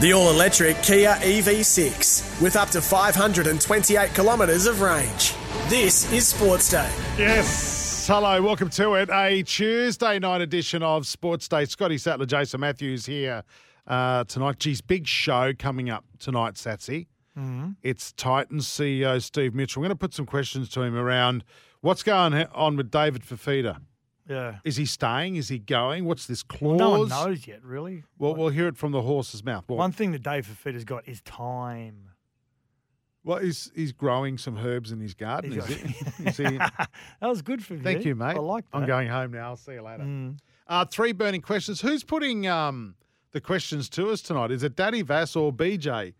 The all electric Kia EV6 with up to 528 kilometres of range. This is Sports Day. Yes. Hello, welcome to it. A Tuesday night edition of Sports Day. Scotty Sattler, Jason Matthews here uh, tonight. Geez, big show coming up tonight, Satsy. Mm-hmm. It's Titans CEO Steve Mitchell. We're going to put some questions to him around what's going on with David Fifita. Yeah. Is he staying? Is he going? What's this clause? No one knows yet, really. Well, we'll hear it from the horse's mouth. Well, One thing that Dave Fifita's got is time. well he's, he's growing some herbs in his garden, He's is he? Is he? that was good for you. Thank you, mate. I like that. I'm going home now. I'll see you later. Mm. Uh, three burning questions. Who's putting um, the questions to us tonight? Is it Daddy Vass or BJ,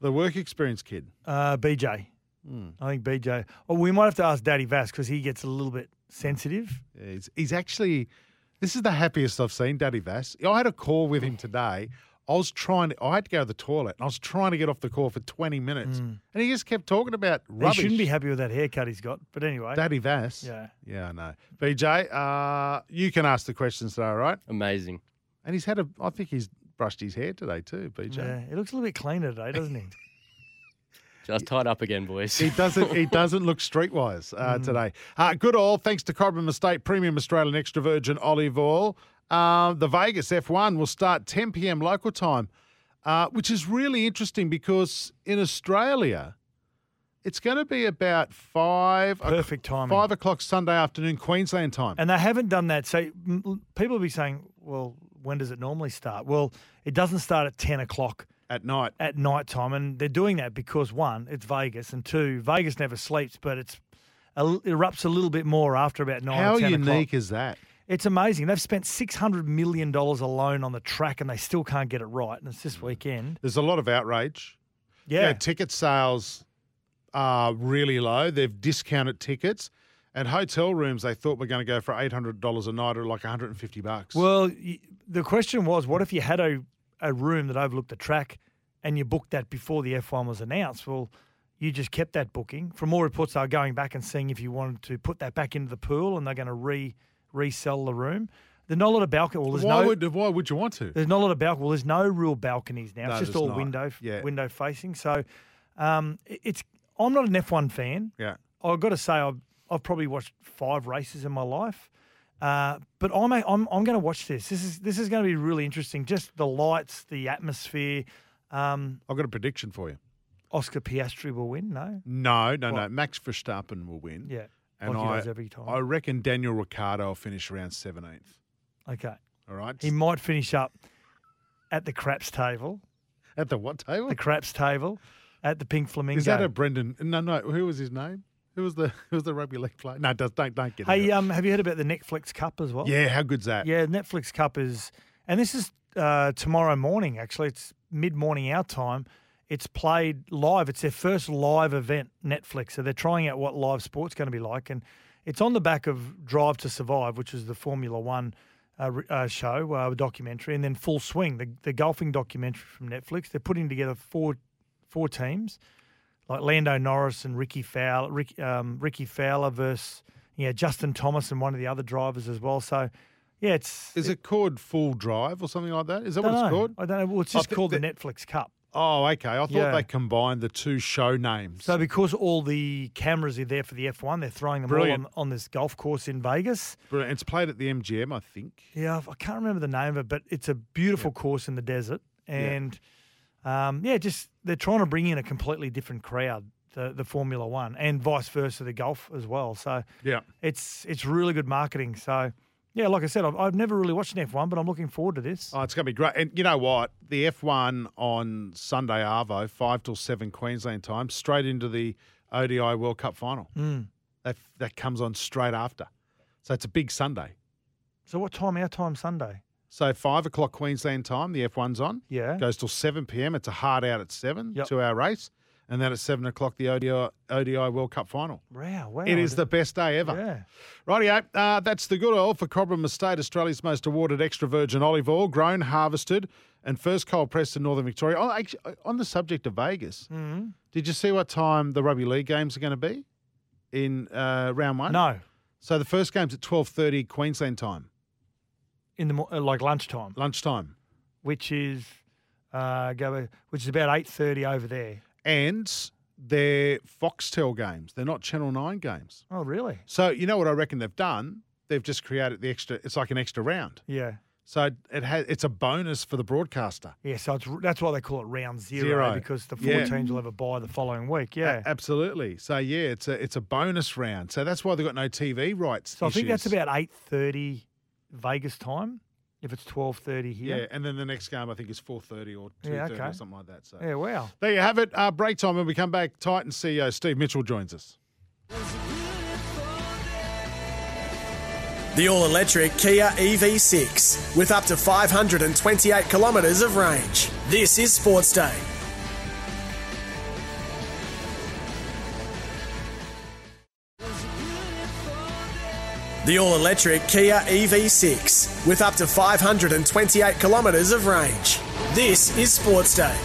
the work experience kid? Uh, BJ. Hmm. I think BJ. Oh, we might have to ask Daddy Vass because he gets a little bit sensitive. He's, he's actually, this is the happiest I've seen Daddy Vass. I had a call with him today. I was trying to, I had to go to the toilet and I was trying to get off the call for 20 minutes. And he just kept talking about rubbish. He shouldn't be happy with that haircut he's got. But anyway. Daddy Vass. Yeah. Yeah, I know. BJ, uh, you can ask the questions today, right? Amazing. And he's had a, I think he's brushed his hair today too, BJ. Yeah. He looks a little bit cleaner today, doesn't he? Just tied up again, boys. He doesn't. He doesn't look streetwise uh, today. Uh, good all thanks to Cobram Estate Premium Australian Extra Virgin Olive Oil. Uh, the Vegas F1 will start 10 p.m. local time, uh, which is really interesting because in Australia, it's going to be about five Perfect timing. five o'clock Sunday afternoon Queensland time. And they haven't done that. So people will be saying, well, when does it normally start? Well, it doesn't start at 10 o'clock at night. at night time. And they're doing that because, one, it's Vegas. And two, Vegas never sleeps, but it's erupts a little bit more after about 9 How or 10 unique o'clock. is that? It's amazing. They've spent $600 million alone on the track and they still can't get it right. And it's this weekend. There's a lot of outrage. Yeah. ticket sales are really low. They've discounted tickets. And hotel rooms they thought were going to go for eight hundred dollars a night or like one hundred and fifty bucks. Well, the question was, what if you had a, a room that overlooked the track and you booked that before the F1 was announced? Well, you just kept that booking. From all reports, they were going back and seeing if you wanted to put that back into the pool and they're going to re resell the room. There's not a lot of balcony. Well, there's why no, would why would you want to? there's not a lot of balcony. Well, there's no real balconies now. No, it's just all not. window Yeah. window facing. So um, it's I'm not an F1 fan. Yeah, I've got to say I've I've probably watched five races in my life, uh, but I'm a, I'm I'm going to watch this. This is this is going to be really interesting. Just the lights, the atmosphere. Um, I've got a prediction for you. Oscar Piastri will win. No, No, no, no. Max Verstappen will win. yeah, and like he I does every time. I reckon Daniel Ricciardo will finish around seventeenth. okay, All right, he might finish up at the craps table. at the what table? The craps table at the Pink Flamingo. Is that a Brendan? No, no. Who was his name? Who was the who was the rugby league player? No, don't don't, don't get hey, um, have you heard about the Netflix Cup as well? Yeah, how good's that? Yeah, Netflix Cup is, and this is uh, tomorrow morning. Actually, it's mid morning our time. It's played live. It's their first live event, Netflix. So they're trying out what live sport's going to be like, and it's on the back of Drive to Survive, which is the Formula One uh, uh, show, uh, documentary, and then Full Swing, the the golfing documentary from Netflix. They're putting together four four teams, like Lando Norris and Rickie Fowler, Ricky, um, Rickie Fowler versus yeah Justin Thomas and one of the other drivers as well. So yeah, it's Is it called Full Drive or something like that? Is that what it's know. called? I don't know. Well, it's just called the the- Netflix Cup. Oh, okay. I thought Yeah. they combined the two show names. So because all the cameras are there for the F1, they're throwing them Brilliant. all on, on this golf course in Vegas. Brilliant. It's played at the MGM, I think. Yeah, I can't remember the name of it, but it's a beautiful course in the desert, and um, yeah, just they're trying to bring in a completely different crowd, the the Formula One, and vice versa, the golf as well. So Yeah. it's it's really good marketing. So yeah, like I said, I've, I've never really watched an F1, but I'm looking forward to this. Oh, it's going to be great. And you know what? The F1 on Sunday, Arvo, 5 till 7 Queensland time, straight into the ODI World Cup final. Mm. That, that comes on straight after. So it's a big Sunday. So what time? Our time Sunday. So five o'clock Queensland time, the F1's on. Yeah. Goes till seven p.m. It's a hard out at seven, Yep. two-hour race, and then at seven o'clock the ODI, ODI World Cup final. Wow, wow. It is the best day ever. Yeah. Rightio, uh, that's the good oil for Cobram Estate, Australia's most awarded extra virgin olive oil, grown, harvested, and first cold pressed in Northern Victoria. Oh, actually, on the subject of Vegas, Mm-hmm. did you see what time the rugby league games are going to be in uh, round one? No, So the first game's at twelve thirty Queensland time, in the uh, like lunchtime, lunchtime, which is uh, go which is about eight thirty over there. and they're Foxtel games. They're not Channel Nine games. Oh, really? So you know what I reckon they've done? They've just created the extra. It's like an extra round. Yeah. So it has. It's a bonus for the broadcaster. Yeah, so it's, that's why they call it round zero, Zero. because the four Yeah. teams will have a bye the following week. Yeah. A- absolutely. So yeah, it's a it's a bonus round. So that's why they've got no TV rights. so I think that's about eight thirty Vegas time. If it's twelve thirty yeah. here. Yeah, and then the next game I think is four thirty or two Yeah, thirty or something like that. So Yeah. Wow. there you have it. Uh, break time. When we come back, Titan CEO Steve Mitchell joins us. The all electric Kia EV6 with up to 528 kilometres of range. This is Sports Day. The all electric Kia EV6 with up to 528 kilometres of range. This is Sports Day.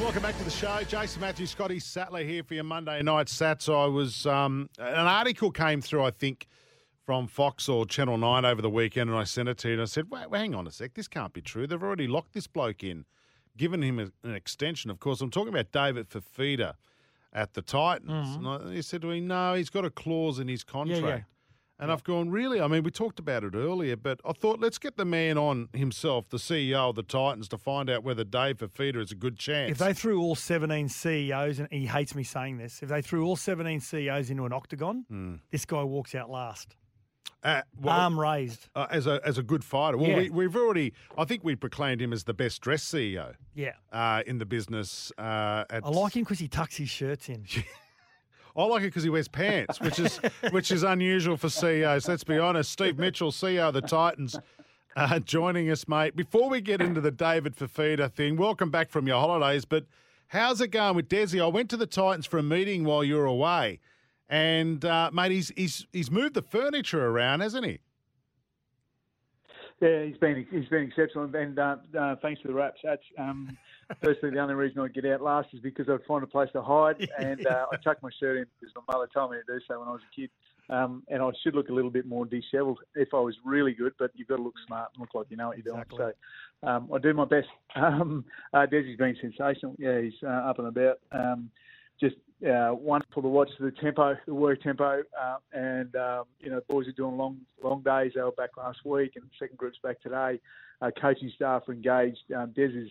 Welcome back to the show. Jason Matthews, Scotty Sattler here for your Monday night sats. I was um, an article came through, I think, from Fox or Channel Nine over the weekend, and I sent it to you. And I said, "Wait, wait, hang on a sec. This can't be true. They've already locked this bloke in, given him an extension. Of course, I'm talking about David Fifita at the Titans. And I, he said to me, "No, he's got a clause in his contract." yeah. And I've gone, really? I mean, we talked about it earlier, but I thought, let's get the man on himself, the CEO of the Titans, to find out whether Dave Fifita is a good chance. If they threw all 17 CEOs, and he hates me saying this, if they threw all 17 CEOs into an octagon, Hmm. this guy walks out last. Uh, well, Arm raised. uh, as a as a good fighter. Well, Yeah. we, we've already, I think we proclaimed him as the best dressed CEO Yeah. uh, in the business. Uh, at, I like him because he tucks his shirts in. I like it because he wears pants, which is which is unusual for CEOs. Let's be honest. Steve Mitchell, CEO of the Titans, uh, joining us, mate. Before we get into the David Fifita thing, welcome back from your holidays. But how's it going with Desi? I went to the Titans for a meeting while you were away, and uh, mate, he's he's he's moved the furniture around, hasn't he? Yeah, he's been he's been exceptional, and uh, uh, thanks for the wraps. That's um, firstly the only reason I'd get out last is because I'd find a place to hide, and uh, I tucked my shirt in because my mother told me to do so when I was a kid. Um, and I should look a little bit more dishevelled if I was really good, but you've got to look smart and look like you know what you're Exactly. doing. So um, I do my best. Um, uh, Desi's been sensational. Yeah, he's uh, up and about. Um, just uh, wonderful to watch the tempo, the work tempo, uh, and um, you know, boys are doing long, long days. They were back last week, and second group's back today. Uh, coaching staff are engaged. Um, Des is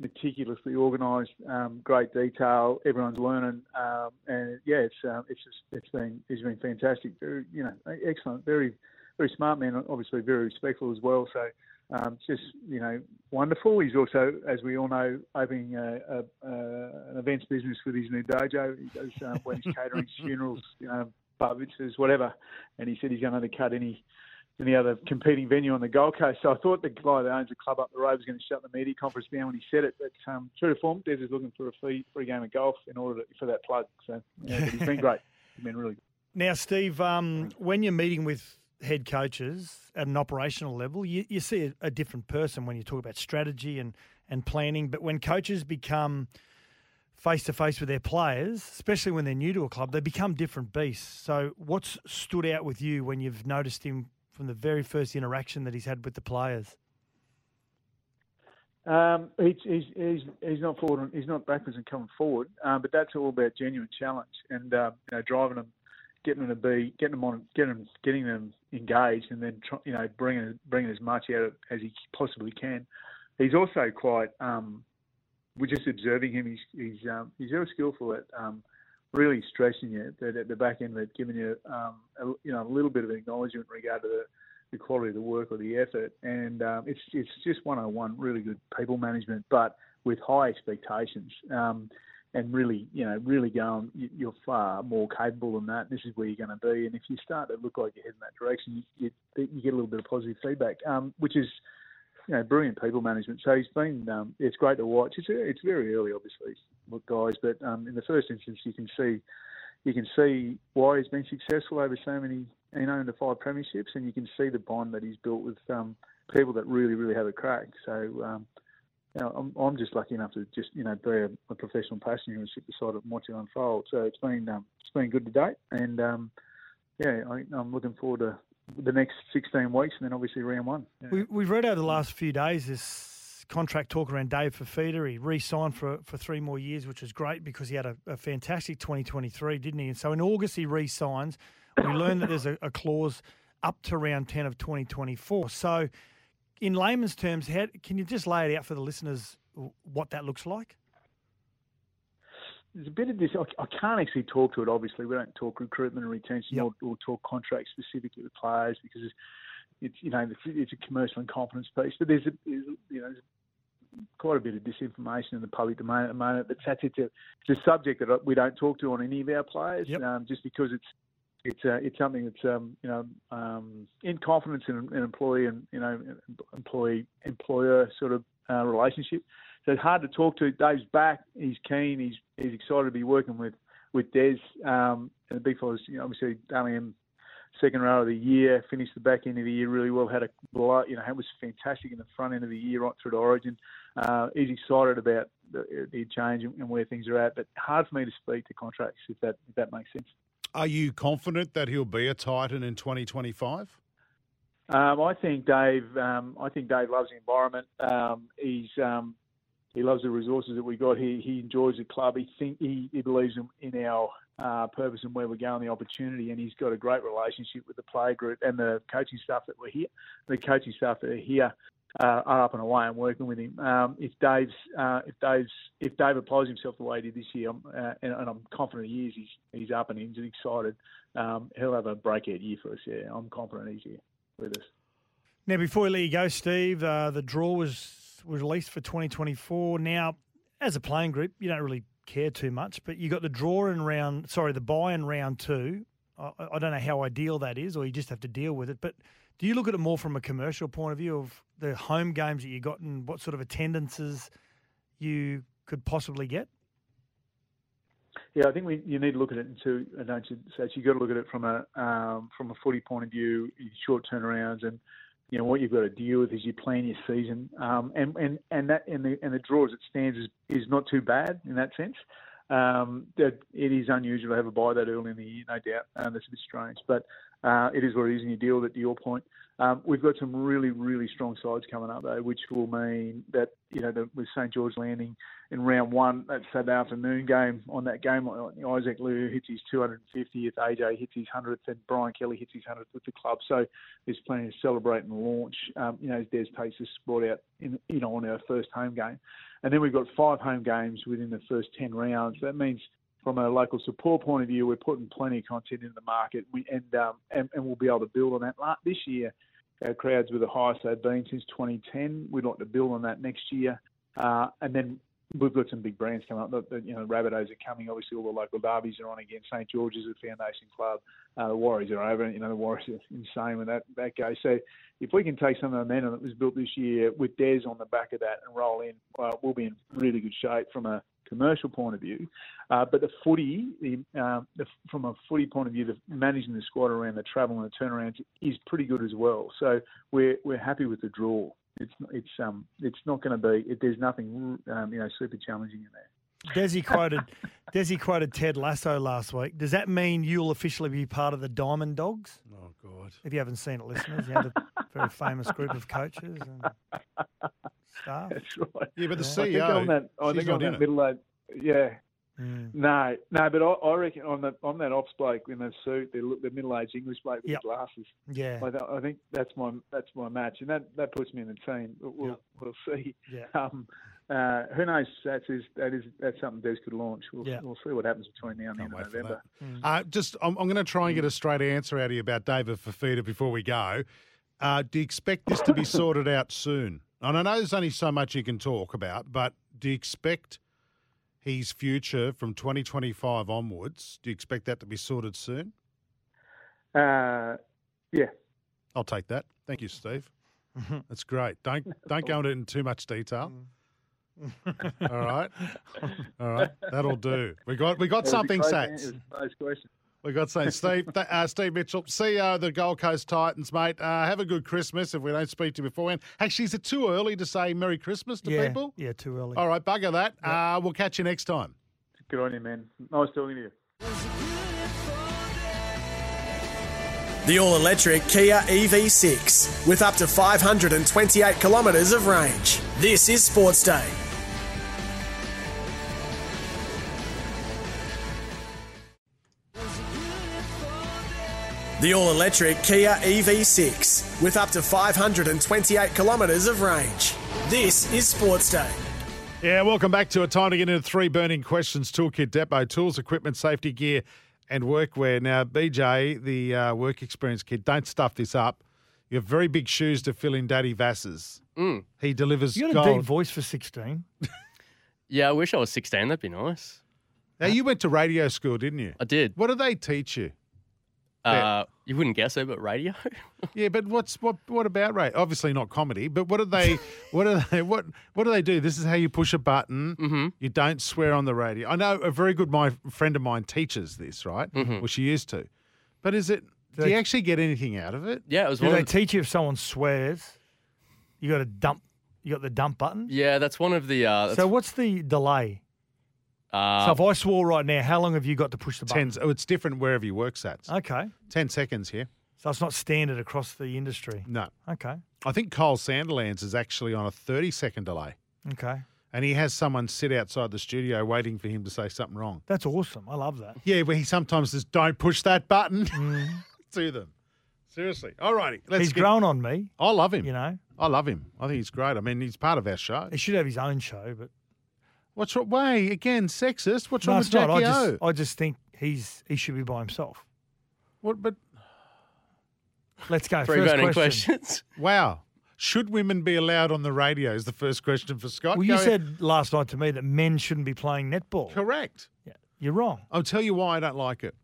meticulously organised, um, great detail. Everyone's learning, um, and yeah, it's um, it's just it's been it's been fantastic. Very, you know, excellent. Very very smart man. Obviously, very respectful as well. So. Um, just you know, wonderful. He's also, as we all know, opening a, a, a, an events business with his new dojo. He does um, weddings, catering, funerals, you know, bar whatever. And he said he's going to undercut any any other competing venue on the Gold Coast. So I thought the guy that owns the club up the road was going to shut the media conference down when he said it. But um, true to form, Des is looking for a free free game of golf in order to, for that plug. So yeah, he's been great. He's been really good. Now, Steve, um, when you're meeting with head coaches at an operational level, you, you see a, a different person when you talk about strategy and, and planning. But when coaches become face to face with their players, especially when they're new to a club, they become different beasts. So, what's stood out with you when you've noticed him from the very first interaction that he's had with the players? Um, he's, he's, he's, he's not forward, he's not backwards and coming forward, um, but that's all about genuine challenge and uh, you know, driving them, getting them to be, getting them on, getting them, getting them engaged, and then try, you know bringing bringing as much out of, as he possibly can. He's also quite. Um, we're just observing him. He's he's um, he's very skillful at um, really stressing you that at the back end of it, giving you um, a, you know a little bit of acknowledgement in regard to the the quality of the work or the effort. And um, it's it's just 101, really good people management, but with high expectations. Um, and really, you know, really going, you- you're far more capable than that. This is where you're going to be. And if you start to look like you're heading that direction, you, you, get a little bit of positive feedback, um, which is, you know, brilliant people management. So he's been, um, it's great to watch. It's it's very early, obviously, look, guys, but um, in the first instance, you can see, you can see why he's been successful over so many, you know, into five premierships, and you can see the bond that he's built with um, people that really, really have a crack. So. You know, I'm, I'm just lucky enough to just you know be a, a professional passenger and sit beside it and watch it unfold. So it's been um, it's been good to date, and um, yeah, I, I'm looking forward to the next 16 weeks, and then obviously round one. Yeah. We, we've read over the last few days this contract talk around Dave Fifita. He re-signed for for three more years, which was great because he had a, a fantastic 2023, didn't he? And so in August he re-signs. We learned that there's a, a clause up to round 10 of 2024. So in layman's terms, how, can you just lay it out for the listeners what that looks like? There's a bit of this. I, I can't actually talk to it. Obviously, we don't talk recruitment and retention Yep. or, or talk contracts specifically with players because it's, it's you know it's, it's a commercial and confidence piece. But there's a there's, you know there's quite a bit of disinformation in the public domain at the moment. But that's it's a, it's a subject that we don't talk to on any of our players, Yep. um, just because it's it's uh, it's something that's um, you know um, in confidence in an employee and you know employee employer sort of uh, relationship. So it's hard to talk to. Dave's back. He's keen. He's he's excited to be working with with Des. Um, and the big fellas, you know, obviously Dally M, second row of the year, finished the back end of the year really well. Had a blow, you know, it was fantastic in the front end of the year right through to Origin. Uh, he's excited about the, the change and where things are at. But hard for me to speak to contracts if that if that makes sense. Are you confident that he'll be a Titan in 2025? Um, I think Dave. Um, I think Dave loves the environment. Um, he's um, he loves the resources that we got. He he enjoys the club. He think he, he believes in, in our uh, purpose and where we're going, the opportunity, and he's got a great relationship with the play group and the coaching staff that were here. The coaching staff that are here uh, are up and away and working with him. Um, if Dave's uh, if Dave's if Dave applies himself the way he did this year, I'm, uh, and, and I'm confident he is. He's he's up and he's excited. Um, he'll have a breakout year for us. Yeah, I'm confident he's here with us. Now, before we let you go, Steve, uh, the draw was was released for 2024. Now, as a playing group, you don't really care too much, but you got the draw in round, sorry, the bye in round two. I, I don't know how ideal that is, or you just have to deal with it. But do you look at it more from a commercial point of view of the home games that you got and what sort of attendances you could possibly get? Yeah, I think we you need to look at it in two, uh, don't you? So you've got to look at it from a um, from a footy point of view, short turnarounds, and you know what you've got to deal with as you plan your season. Um, and and and that and the and the draw as it stands is, is not too bad in that sense. Um, it is unusual to have a bye that early in the year, no doubt. Um, that's a bit strange, but uh, it is what it is, and you deal with it. To your point, um, we've got some really, really strong sides coming up though, which will mean that you know the, with St George landing in round one, that Saturday afternoon game. On that game, Isaac Liu hits his 250th, AJ hits his 100th, and Brian Kelly hits his 100th with the club. So there's plenty to celebrate and launch. Um, you know, as Des takes us brought out in you know on our first home game, and then we've got five home games within the first 10 rounds. That means from a local support point of view, we're putting plenty of content into the market, we, and, um, and and we'll be able to build on that. This year, our crowds were the highest they've been since 2010. We'd like to build on that next year, uh, and then we've got some big brands coming up. The, the, you know, Rabbitohs are coming. Obviously, all the local derbies are on again. St George's is a foundation club. Uh, the Warriors are over. You know, the Warriors are insane when that that goes. So, if we can take some of the momentum that was built this year with Des on the back of that and roll in, well, we'll be in really good shape from a commercial point of view. Uh, but the footy, the, um, the, from a footy point of view, the managing the squad around the travel and the turnarounds is pretty good as well. So we're we're happy with the draw. It's it's um it's not going to be. It, there's nothing um, you know super challenging in there. Desi quoted Desi quoted Ted Lasso last week. Does that mean you'll officially be part of the Diamond Dogs? Oh, God. If you haven't seen it, listeners, you have a very famous group of coaches and staff. That's right. Yeah, but the I think on CEO, that, I she's think on in that middle age, yeah. Mm. No, no, but I, I reckon on that on that ops bloke in the suit, the, the middle-aged English bloke with Yep. the glasses. Yeah, I, I think that's my that's my match, and that, that puts me in the team. We'll Yep. we'll see. yeah. Um, uh, who knows? That's is that is that's something Des could launch. We'll, Yeah. we'll see what happens between now and the end of November. that. Uh, just, I'm, I'm going to try and get a straight answer out of you about David Fifita before we go. Uh, do you expect this to be sorted out soon? And I know there's only so much you can talk about, but do you expect his future from 2025 onwards. Do you expect that to be sorted soon? Uh, yeah, I'll take that. Thank you, Steve. That's great. Don't don't go into it in too much detail. All right, all right, that'll do. We got we got It was a something, close Sats. answer, it was a. We got something. Steve, th- uh, Steve Mitchell, CEO of the Gold Coast Titans, mate. Uh, have a good Christmas. If we don't speak to you beforehand, actually, is it too early to say Merry Christmas to yeah, people? yeah, too early. All right, bugger that. Uh, we'll catch you next time. Good on you, man. Nice talking to you. The all electric Kia EV6 with up to 528 kilometres of range. This is Sports Day. The all electric Kia EV6 with up to 528 kilometres of range. This is Sports Day. Yeah, welcome back to a time to get into three burning questions toolkit depot tools, equipment, safety gear, and workwear. Now, BJ, the uh, work experience kid, don't stuff this up. You have very big shoes to fill in Daddy Vass's. Mm. He delivers You got a gold. deep voice for 16. Yeah, I wish I was 16. That'd be nice. Now, you went to radio school, didn't you? I did. What do they teach you? Yeah. Uh, you wouldn't guess it, but radio. Yeah, but what's what? What about radio? Obviously not comedy, but what do they? what do they? What what do they do? This is how you push a button. mm-hmm. You don't swear on the radio. I know a very good my friend of mine teaches this, right? Mhm. Well, she used to. But is it? Do They- you actually get anything out of it? Yeah, it was Do one. they Of teach you if someone swears, you got to dump, you got the dump button? yeah, that's one of the. Uh, So what's the delay? Uh, so if I swore right now, how long have you got to push the button? Ten. Oh, it's different wherever you work, Sats. Okay. Ten seconds here. So it's not standard across the industry. No, Okay. I think Cole Sanderlands is actually on a thirty-second delay, Okay. and he has someone sit outside the studio waiting for him to say something wrong. That's awesome. I love that. Yeah, but he sometimes says, "Don't push that button." Mm. to them. Seriously. All righty. Let's He's get- grown on me, I love him. you know. I love him. I think he's great. I mean, he's part of our show. He should have his own show, but What's wrong? Way again, sexist. What's no, wrong it's with not. I just, O? I just think he's he should be by himself. What? But Let's go. three First burning question. questions. wow. Should women be allowed on the radio? Is the first question for Scott. Well, you Go ahead. said last night to me that men shouldn't be playing netball. correct. Yeah, you're wrong. I'll tell you why I don't like it.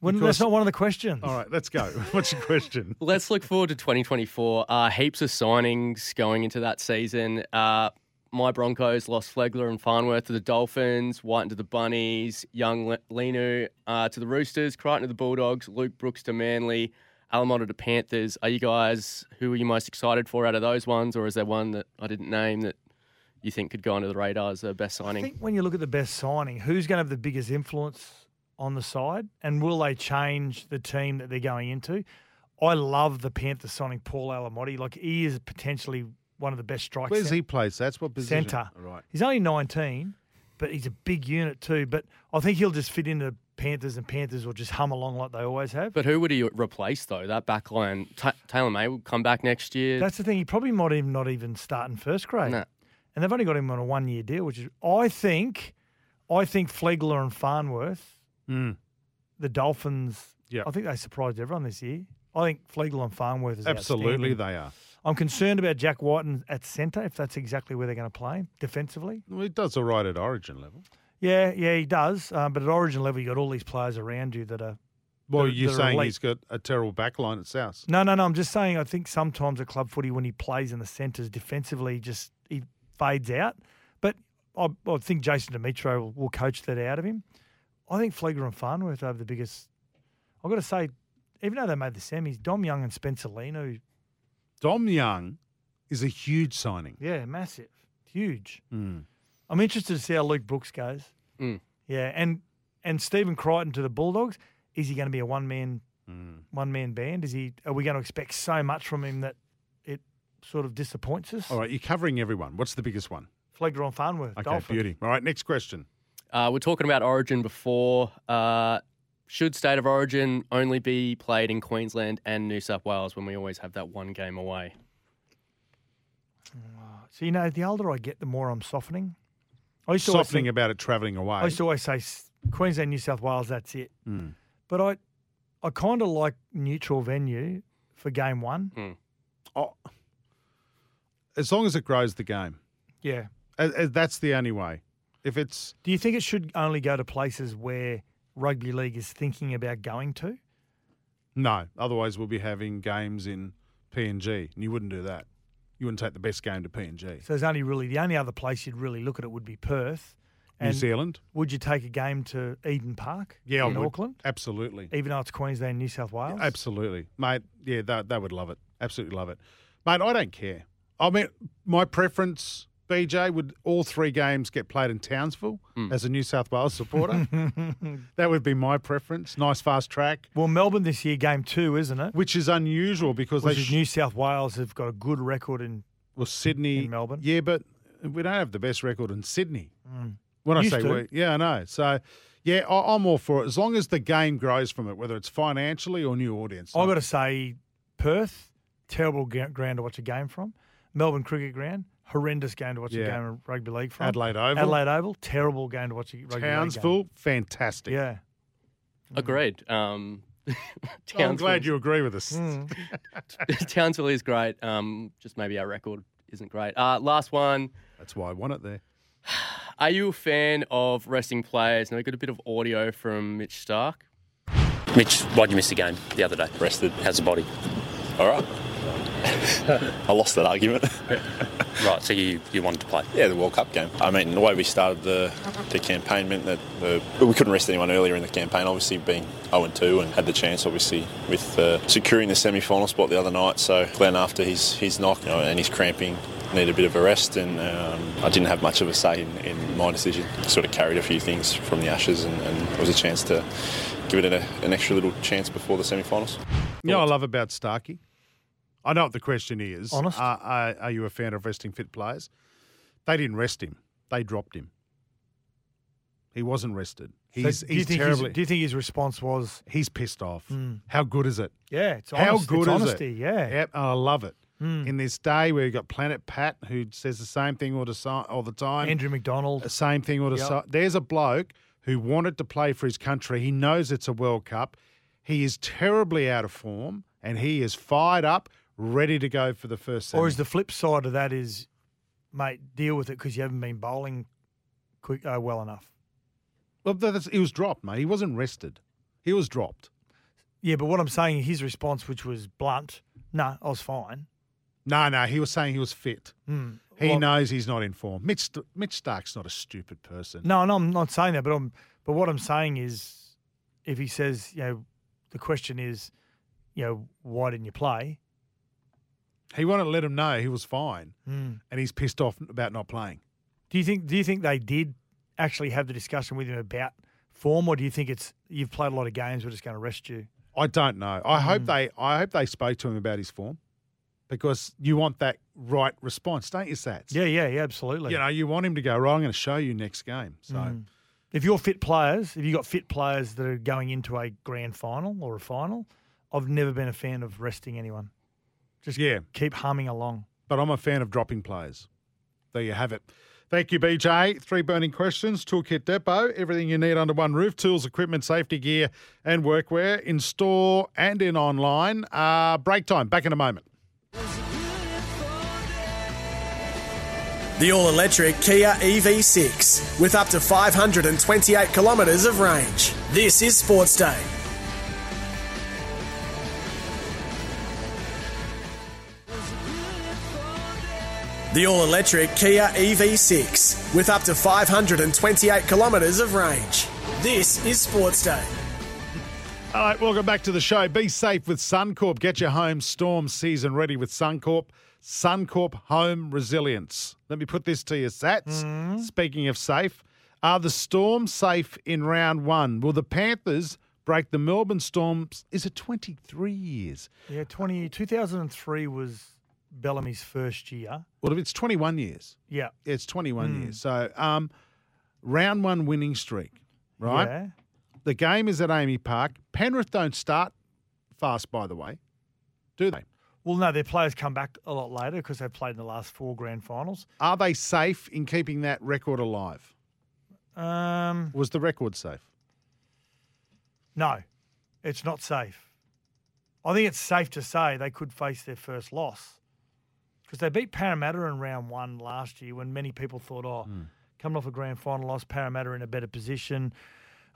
Well, Because- that's not one of the questions. All right, let's go. What's your question? Let's look forward to 2024. Uh, heaps of signings going into that season. Uh, my Broncos lost Flegler and Farnworth to the Dolphins, Wighton to the Bunnies, Young Le- Leniu uh, to the Roosters, Crichton to the Bulldogs, Luke Brooks to Manly, Alamoti to Panthers. Are you guys, who are you most excited for out of those ones, or is there one that I didn't name that you think could go under the radar as the best I signing? think when you look at the best signing, who's going to have the biggest influence on the side, and will they change the team that they're going into? I love the Panthers signing Paul Alamoti. Like he is potentially one of the best strikers. Where's he placed? That's what position? Centre. All right. He's only 19, but he's a big unit too. But I think he'll just fit into Panthers, and Panthers will just hum along like they always have. But who would he replace, though? That back line, Ta Taylor May will come back next year. That's the thing. He probably might even not even start in first grade. Nah. And they've only got him on a one year deal, which is I think I think Flegler and Farnworth, Mm. the Dolphins, Yep. I think they surprised everyone this year. I think Flegler and Farnworth is Absolutely, they are. I'm concerned about Jack Wighton at centre, if that's exactly where they're going to play defensively. Well, he does all right at Origin level. Yeah, yeah, he does. Um, but at Origin level, you've got all these players around you that are. Well, that you're that saying he's got a terrible back line at South. No, no, no. I'm just saying. I think sometimes at club footy, when he plays in the centres defensively, just he fades out. But I, I think Jason Demetriou will, will coach that out of him. I think Flegler and Farnworth are the biggest. I've got to say, even though they made the semis, Dom Young and Spencer Leniu, Dom Young is a huge signing. yeah, massive, huge. Mm. I'm interested to see how Luke Brooks goes. Mm. Yeah, and and Stephen Crichton to the Bulldogs. Is he going to be a one man Mm. one man band? Is he? Are we going to expect so much from him that it sort of disappoints us? All right, you're covering everyone. What's the biggest one? Flegler and Farnworth. Okay, Dolphins. beauty. All right, next question. Uh, we're talking about Origin before. Uh, should State of Origin only be played in Queensland and New South Wales when we always have that one game away? So you know, the older I get, the more I'm softening. I used to always Softening think- about it travelling away. I used to always say s- Queensland, New South Wales. That's it. Mm. But I, I kind of like neutral venue for game one. Oh, as long as it grows the game. Yeah. Uh, uh, That's the only way. If it's Do you think it should only go to places where rugby league is thinking about going to? no, otherwise we'll be having games in PNG, and you wouldn't do that. You wouldn't take the best game to PNG. So there's only really the only other place you'd really look at it would be Perth. New And Zealand, would you take a game to Eden Park? yeah, in. Auckland, absolutely, even though it's Queensland, New South Wales. absolutely, mate. Yeah, they, they would love it. Absolutely love it, mate. I don't care. I mean, my preference, BJ, would all three games get played in Townsville hmm. as a New South Wales supporter. that would be my preference. Nice fast track, Well, Melbourne this year, game two, isn't it? which is unusual because Which sh- New South Wales have got a good record in. well Sydney in Melbourne. Yeah, but we don't have the best record in Sydney. Hmm. When I say to. we, yeah, I know. So, yeah, I, I'm all for it as long as the game grows from it, whether it's financially or new audience. I've got to say, Perth, terrible ground to watch a game from. Melbourne Cricket Ground, horrendous game to watch Yeah. a game of rugby league from. Adelaide Oval, Adelaide Oval, terrible game to watch a rugby Townsville, league fantastic. Yeah. Agreed. Um, I'm glad you agree with us. Mm. Townsville is great. Um, just maybe our record isn't great. Uh, last one. That's why I want it there. Are you a fan of resting players? Now we got a bit of audio from Mitch Starc. Mitch, why'd you miss the game the other day? Rested. How's the body? All right. I lost that argument. Right, so you, you wanted to play. yeah, the World Cup game. I mean, the way we started the, the campaign meant that the, we couldn't rest anyone earlier in the campaign, obviously being 0 2 and had the chance, obviously, with uh, securing the semi final spot the other night. So Glenn, after his, his knock you know, and his cramping, needed a bit of a rest, and um, I didn't have much of a say in, in my decision. Sort of carried a few things from the Ashes, and, and it was a chance to give it a, an extra little chance before the semi finals. You know what I love about Starkey? I know what the question is. Honest? Uh, are, are you a fan of resting fit players? They didn't rest him. They dropped him. He wasn't rested. So He's, do you he's terribly. Do you think his response was, he's pissed off. Mm. How good is it? yeah, it's How honest, good it's is honesty, it? yeah. Yep, I love it. Mm. In this day where you got Planet Pat who says the same thing all the, all the time, Andrew McDonald. the same thing all the Yep. si- There's a bloke who wanted to play for his country. He knows it's a World Cup. He is terribly out of form, and he is fired up, ready to go for the first. Or is the flip side of that is, mate, deal with it because you haven't been bowling quick uh, well enough. well, that's, he was dropped, mate. He wasn't rested. He was dropped. Yeah, but what I'm saying, his response, which was blunt, no, I was fine. No, no, he was saying he was fit. Mm. He Well, knows he's not in form. Mitch, Mitch Starc's not a stupid person. No, no, I'm not saying that, but I'm. But what I'm saying is, if he says, you know, the question is, you know, why didn't you play? He wanted to let him know he was fine, Mm. and he's pissed off about not playing. Do you think? Do you think they did actually have the discussion with him about form, or do you think it's you've played a lot of games, we're just going to rest you? I don't know. I hope Mm. they. I hope they spoke to him about his form, because you want that right response, don't you, Sats? Yeah, yeah, yeah, absolutely. You know, you want him to go. Right, I'm going to show you next game. So Mm. If you're fit players, if you've got fit players that are going into a grand final or a final, I've never been a fan of resting anyone. Just yeah, keep humming along. but I'm a fan of dropping players. There you have it. Thank you, BJ. Three burning questions, Toolkit Depot, everything you need under one roof tools, equipment, safety gear, and workwear in store and in online. Uh, break time, back in a moment. The all electric Kia EV6 with up to 528 kilometres of range. This is Sports Day. The all electric Kia EV6 with up to 528 kilometres of range. This is Sports Day. All right, welcome back to the show. Be safe with Suncorp. Get your home storm season ready with Suncorp. Suncorp Home Resilience. Let me put this to you, Sats. Mm-hmm. Speaking of safe, are the Storm safe in round one? Will the Panthers break the Melbourne Storms? Is it 23 years? Yeah, 20, 2003 was Bellamy's first year. Well, if it's 21 years, Yeah. it's 21 years. So, um, round one winning streak, right? Yeah. The game is at AAMI Park. Penrith don't start fast, by the way, do they? Well, no, their players come back a lot later because they've played in the last four grand finals. Are they safe in keeping that record alive? Um, Was the record safe? no, it's not safe. I think it's safe to say they could face their first loss because they beat Parramatta in round one last year when many people thought, oh, coming off a grand final loss. Parramatta in a better position.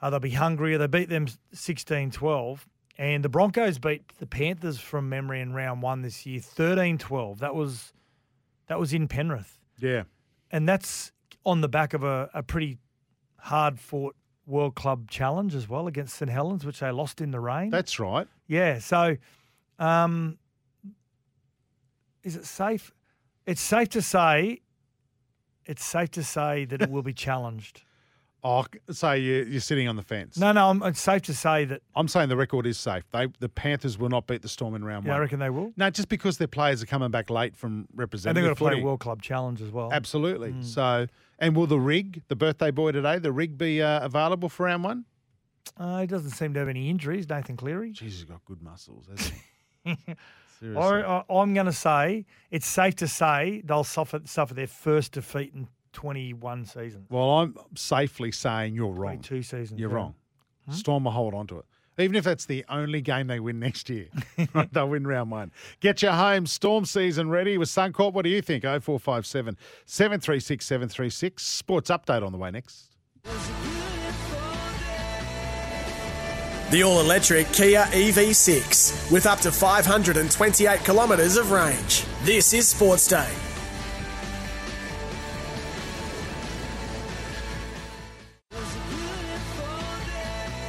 Uh, they'll be hungrier. They beat them 16 12. And the Broncos beat the Panthers from memory in round one this year 13 12. That was, that was in Penrith. Yeah. And that's on the back of a, a pretty hard fought World Club challenge as well against St Helens, which they lost in the rain. That's right. Yeah. So, um, is it safe? It's safe to say. It's safe to say that it will be challenged. Oh, so you, you're sitting on the fence. No, no. I'm, it's safe to say that. I'm saying the record is safe. They the Panthers will not beat the Storm in round Yeah, I reckon they will. No, just because their players are coming back late from representing. And they're representing. going to play footy. a World Club challenge as well. Absolutely. Mm. So, and will the rig, the birthday boy today, the rig be uh, available for round one? Uh, he doesn't seem to have any injuries, Nathan Cleary. Jeez, he's got good muscles, hasn't he? Seriously. I, I'm going to say it's safe to say they'll suffer suffer their first defeat in 21 seasons. Well, I'm safely saying you're wrong. 22 seasons. You're yeah. wrong. Hmm? Storm will hold on to it. Even if that's the only game they win next year, right, they'll win round one. Get your home storm season ready with Suncorp. What do you think? 0457 736 736. Sports update on the way next. The all electric Kia EV6 with up to 528 kilometres of range. This is Sports Day.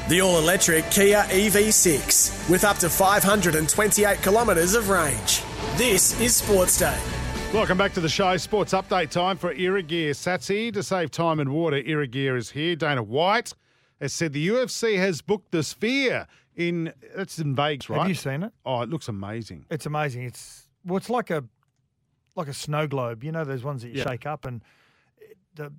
The all electric Kia EV6 with up to 528 kilometres of range. This is Sports Day. Welcome back to the show. Sports update time for Irrigear. Satsy to save time and water. Irrigear is here. Dana White has said the UFC has booked the Sphere in that's in Vegas, right? Have you seen it? Oh, it looks amazing. It's amazing. It's well, it's like a like a snow globe. You know those ones that you Yeah. shake up, and the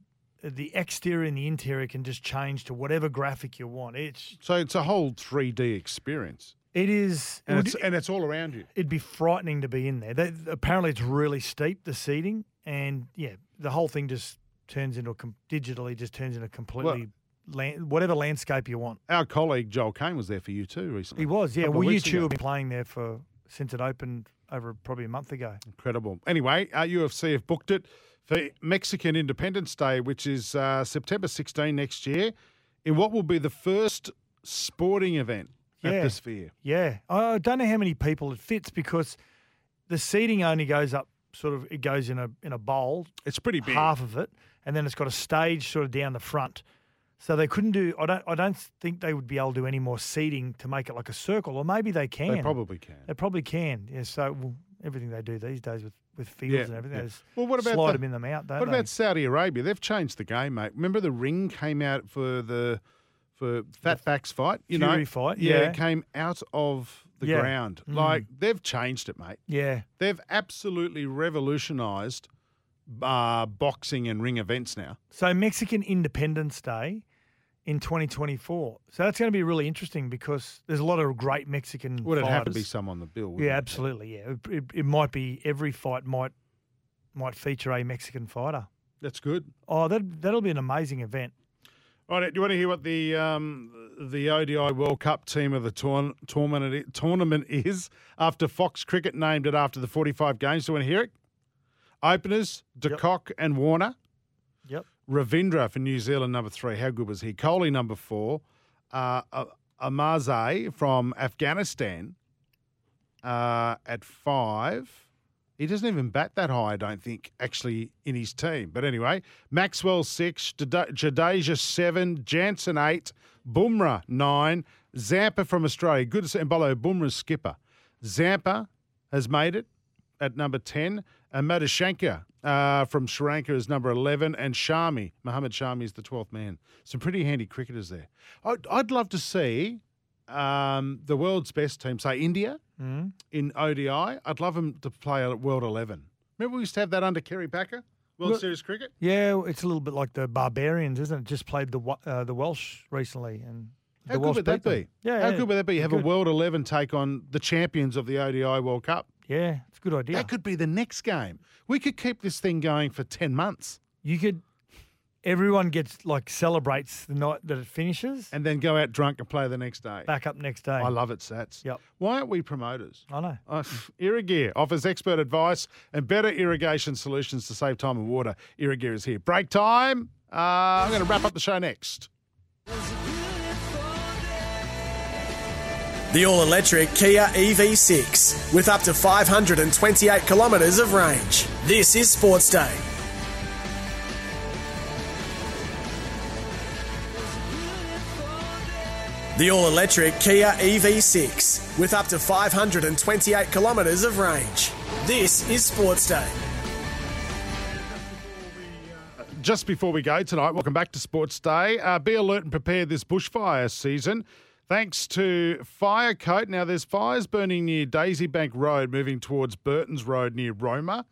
the exterior and the interior can just change to whatever graphic you want. It's So it's a whole 3D experience, it is. and it it's and it's all around you. it'd be frightening to be in there. They, apparently, it's really steep the seating, and yeah, the whole thing just turns into a com- digitally just turns into a completely land, whatever landscape you want. Our colleague Joel Kane was there for U2 recently. He was, yeah. Well, U2 ago. have been playing there for since it opened over probably a month ago. Incredible. Anyway, uh, UFC have booked it for Mexican Independence Day, which is uh, September 16 next year, in what will be the first sporting event at Yeah. the Sphere. Yeah, I don't know how many people it fits because the seating only goes up sort of it goes in a in a bowl, It's pretty big. half of it, and then it's got a stage sort of down the front. So they couldn't do. I don't. I don't think they would be able to do any more seating to make it like a circle, or maybe they can. They probably can. They probably can. Yeah. So well, everything they do these days with with fields Yeah, and everything, yeah. they just Well, what about slide the- them in them out? Don't What they? about Saudi Arabia? They've changed the game, mate. Remember the ring came out for the for Fatbacks fight. You know, Fury fight, Yeah, yeah. it came out of the Yeah. ground. Mm. Like they've changed it, mate. Yeah. They've absolutely revolutionised uh, boxing and ring events now. So Mexican Independence Day in 2024. So that's going to be really interesting because there's a lot of great Mexican. Would it have to be some on the bill? Yeah, it? absolutely. Yeah, it, it, it might be every fight might might feature a Mexican fighter. That's good. Oh, that that'll be an amazing event. All right, do you want to hear what the um, the ODI World Cup team of the tourn- tournament tournament is after Fox Cricket named it after the 45 games? Do you want to hear it? Openers, De Kock and Warner. Ravindra for New Zealand, number three. How good was he? Kohli, number four. Uh, Omarzai from Afghanistan uh, at five. He doesn't even bat that high, I don't think, actually, in his team. But anyway, Maxwell six, Jade- Jadeja seven, Jansen eight, Bumrah nine, Zampa from Australia. Good to see. And below, Bumrah's skipper. Zampa has made it at number 10, and Madushanka uh, from Sri Lanka is number 11, and Shami, Mohammed Shami is the 12th man. Some pretty handy cricketers there. I'd, I'd love to see um, the world's best team, say India, Mm. in ODI. I'd love them to play at World 11. Remember we used to have that under Kerry Packer, World Well- Series cricket? Yeah, it's a little bit like the Barbarians, isn't it? Just played the uh, the Welsh recently, and How good Welsh would that be? Yeah, How yeah, good would that be? Have a. World 11 take on the champions of the ODI World Cup? Yeah, it's a good idea. That could be the next game. We could keep this thing going for 10 months You could. Everyone gets like celebrates the night that it finishes. and then go out drunk and play the next day. Back up next day. I love it, Sats. Yep. Why aren't we promoters? I know. Uh, Irrigear offers expert advice and better irrigation solutions to save time and water. Irrigear is here. Break time. Uh, I'm going to wrap up the show next. The all electric Kia EV6 with up to 528 kilometres of range. This is Sports Day. The all electric Kia EV6 with up to 528 kilometres of range. This is Sports Day. Just before we go tonight, welcome back to Sports Day. Uh, be alert and prepare this bushfire season. Thanks to Fire Coat. Now, there's fires burning near Daisy Bank Road, moving towards Burton's Road near Roma.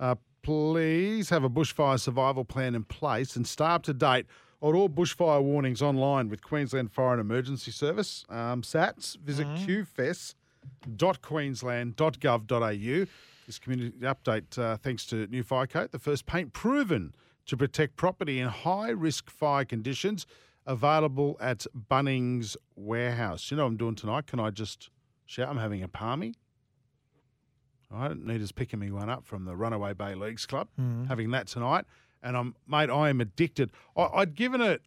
Uh, please have a bushfire survival plan in place and stay up to date on all bushfire warnings online with Queensland Fire and Emergency Service. Um, Sats, visit qfes.queensland.gov.au. This community update uh, thanks to New Fire Coat, the first paint proven to protect property in high risk fire conditions, available at Bunnings Warehouse. You know what I'm doing tonight? Can I just shout? I'm having a palmy. All right, Nita's picking me one up from the Runaway Bay Leagues Club, mm-hmm. having that tonight. And I'm, mate, I am addicted. I, I'd given it,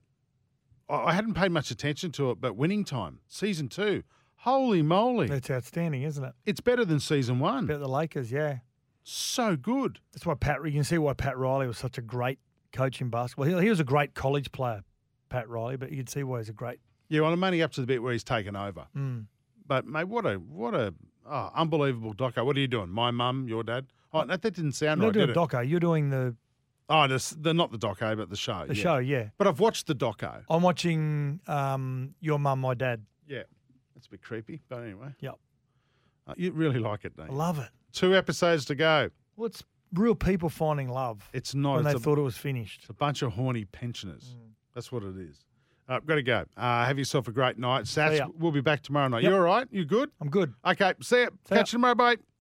I I hadn't paid much attention to it, but winning time, season two, holy moly. That's outstanding, isn't it? It's better than season one. About the Lakers, yeah. So good. That's why Pat. You can see why Pat Riley was such a great coach in basketball. He, he was a great college player, Pat Riley, but you can see why he's a great. Yeah, well, I'm only up to the bit where he's taken over. Mm. But mate, what a what a oh, unbelievable doco. What are you doing? My mum, your dad? Oh, that, that didn't sound You're right. not doing Did it? doco. You're doing the Oh, this, the not the doco, but the show. the yeah. show. Yeah, But I've watched the doco. I'm watching um, your mum, my dad. Yeah, that's a bit creepy, but anyway. Yep. Uh, you really like it, don't I love it. Two episodes to go. Well, it's real people finding love It's not. when it's they a, thought it was finished. it's a bunch of horny pensioners. Mm. That's what it is. Uh, got to go. Uh, have yourself a great night. Sats, we'll be back tomorrow night. Yep. You all right? You good? I'm good. Okay, see ya. See ya. Catch you tomorrow. Bye.